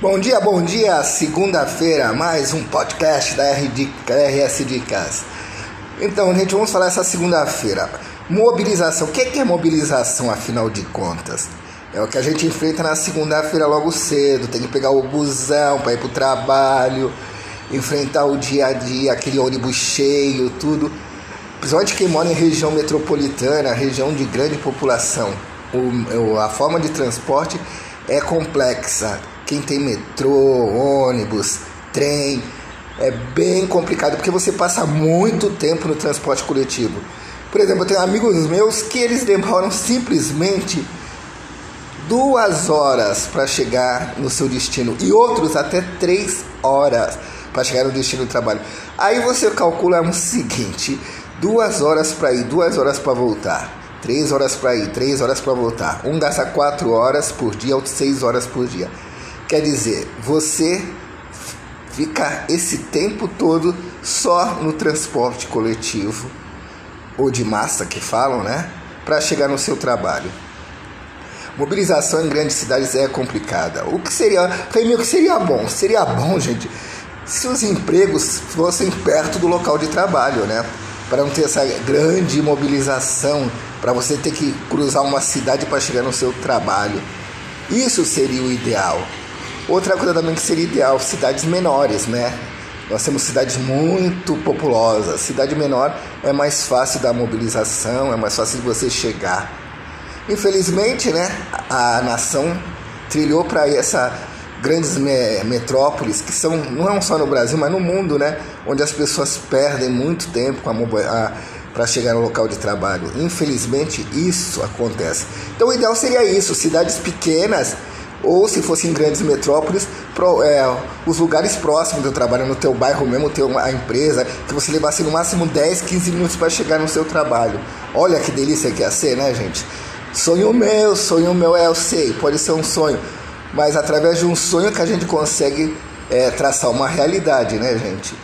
Bom dia, bom dia. Segunda-feira, mais um podcast da RS Dicas. Então, gente, vamos falar essa segunda-feira. Mobilização. O que é mobilização, afinal de contas? É o que a gente enfrenta na segunda-feira logo cedo. Tem que pegar o busão para ir para o trabalho, enfrentar o dia a dia, aquele ônibus cheio, tudo. Principalmente quem mora em região metropolitana, região de grande população. O, a forma de transporte é complexa quem tem metrô, ônibus, trem, é bem complicado porque você passa muito tempo no transporte coletivo. Por exemplo, eu tenho amigos meus que eles demoram simplesmente duas horas para chegar no seu destino e outros até três horas para chegar no destino do trabalho. Aí você calcula o seguinte: duas horas para ir, duas horas para voltar, três horas para ir, três horas para voltar. Um gasta quatro horas por dia, outro seis horas por dia. Quer dizer, você fica esse tempo todo só no transporte coletivo ou de massa que falam, né? Para chegar no seu trabalho. Mobilização em grandes cidades é complicada. O que seria, o que seria bom? Seria bom, gente, se os empregos fossem perto do local de trabalho, né? Para não ter essa grande mobilização, para você ter que cruzar uma cidade para chegar no seu trabalho. Isso seria o ideal. Outra coisa também que seria ideal, cidades menores, né? Nós temos cidades muito populosas. Cidade menor é mais fácil da mobilização, é mais fácil de você chegar. Infelizmente, né, a nação trilhou para essa grandes metrópoles que são não só no Brasil, mas no mundo, né, onde as pessoas perdem muito tempo para chegar no local de trabalho. Infelizmente, isso acontece. Então, o ideal seria isso, cidades pequenas ou se fosse em grandes metrópoles, pro, é, os lugares próximos do trabalho, no teu bairro mesmo, ter uma empresa, que você levasse no máximo 10, 15 minutos para chegar no seu trabalho. Olha que delícia que ia ser, né, gente? Sonho meu, sonho meu é, eu sei, pode ser um sonho, mas através de um sonho que a gente consegue é, traçar uma realidade, né, gente?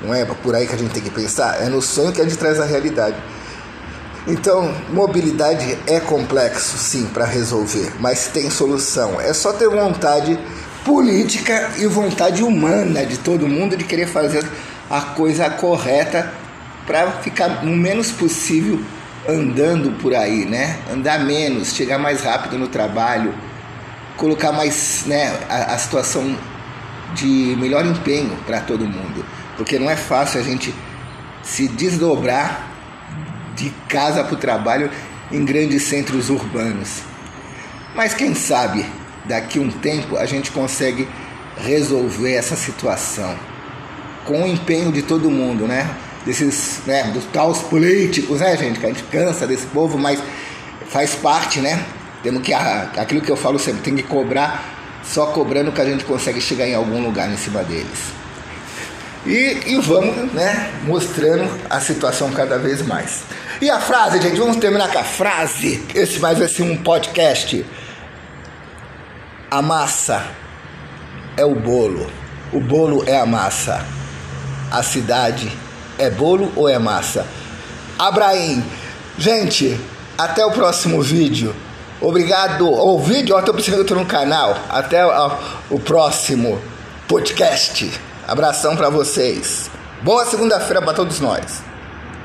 Não é por aí que a gente tem que pensar, é no sonho que a gente traz a realidade. Então, mobilidade é complexo, sim, para resolver, mas tem solução. É só ter vontade política e vontade humana de todo mundo de querer fazer a coisa correta para ficar o menos possível andando por aí, né? Andar menos, chegar mais rápido no trabalho, colocar mais, né, a, a situação de melhor empenho para todo mundo, porque não é fácil a gente se desdobrar de casa para o trabalho em grandes centros urbanos. Mas quem sabe daqui um tempo a gente consegue resolver essa situação com o empenho de todo mundo, né? Desses, né, dos taus políticos, né, gente? Que a gente cansa desse povo, mas faz parte, né? Temos que aquilo que eu falo sempre, tem que cobrar, só cobrando que a gente consegue chegar em algum lugar em cima deles. E, e vamos, né, mostrando a situação cada vez mais. E a frase, gente, vamos terminar com a frase. Esse mais vai ser um podcast. A massa é o bolo. O bolo é a massa. A cidade é bolo ou é massa? Abraim, gente, até o próximo vídeo. Obrigado. O vídeo, ó, tô precisando que no canal. Até ó, o próximo podcast. Abração para vocês. Boa segunda-feira para todos nós.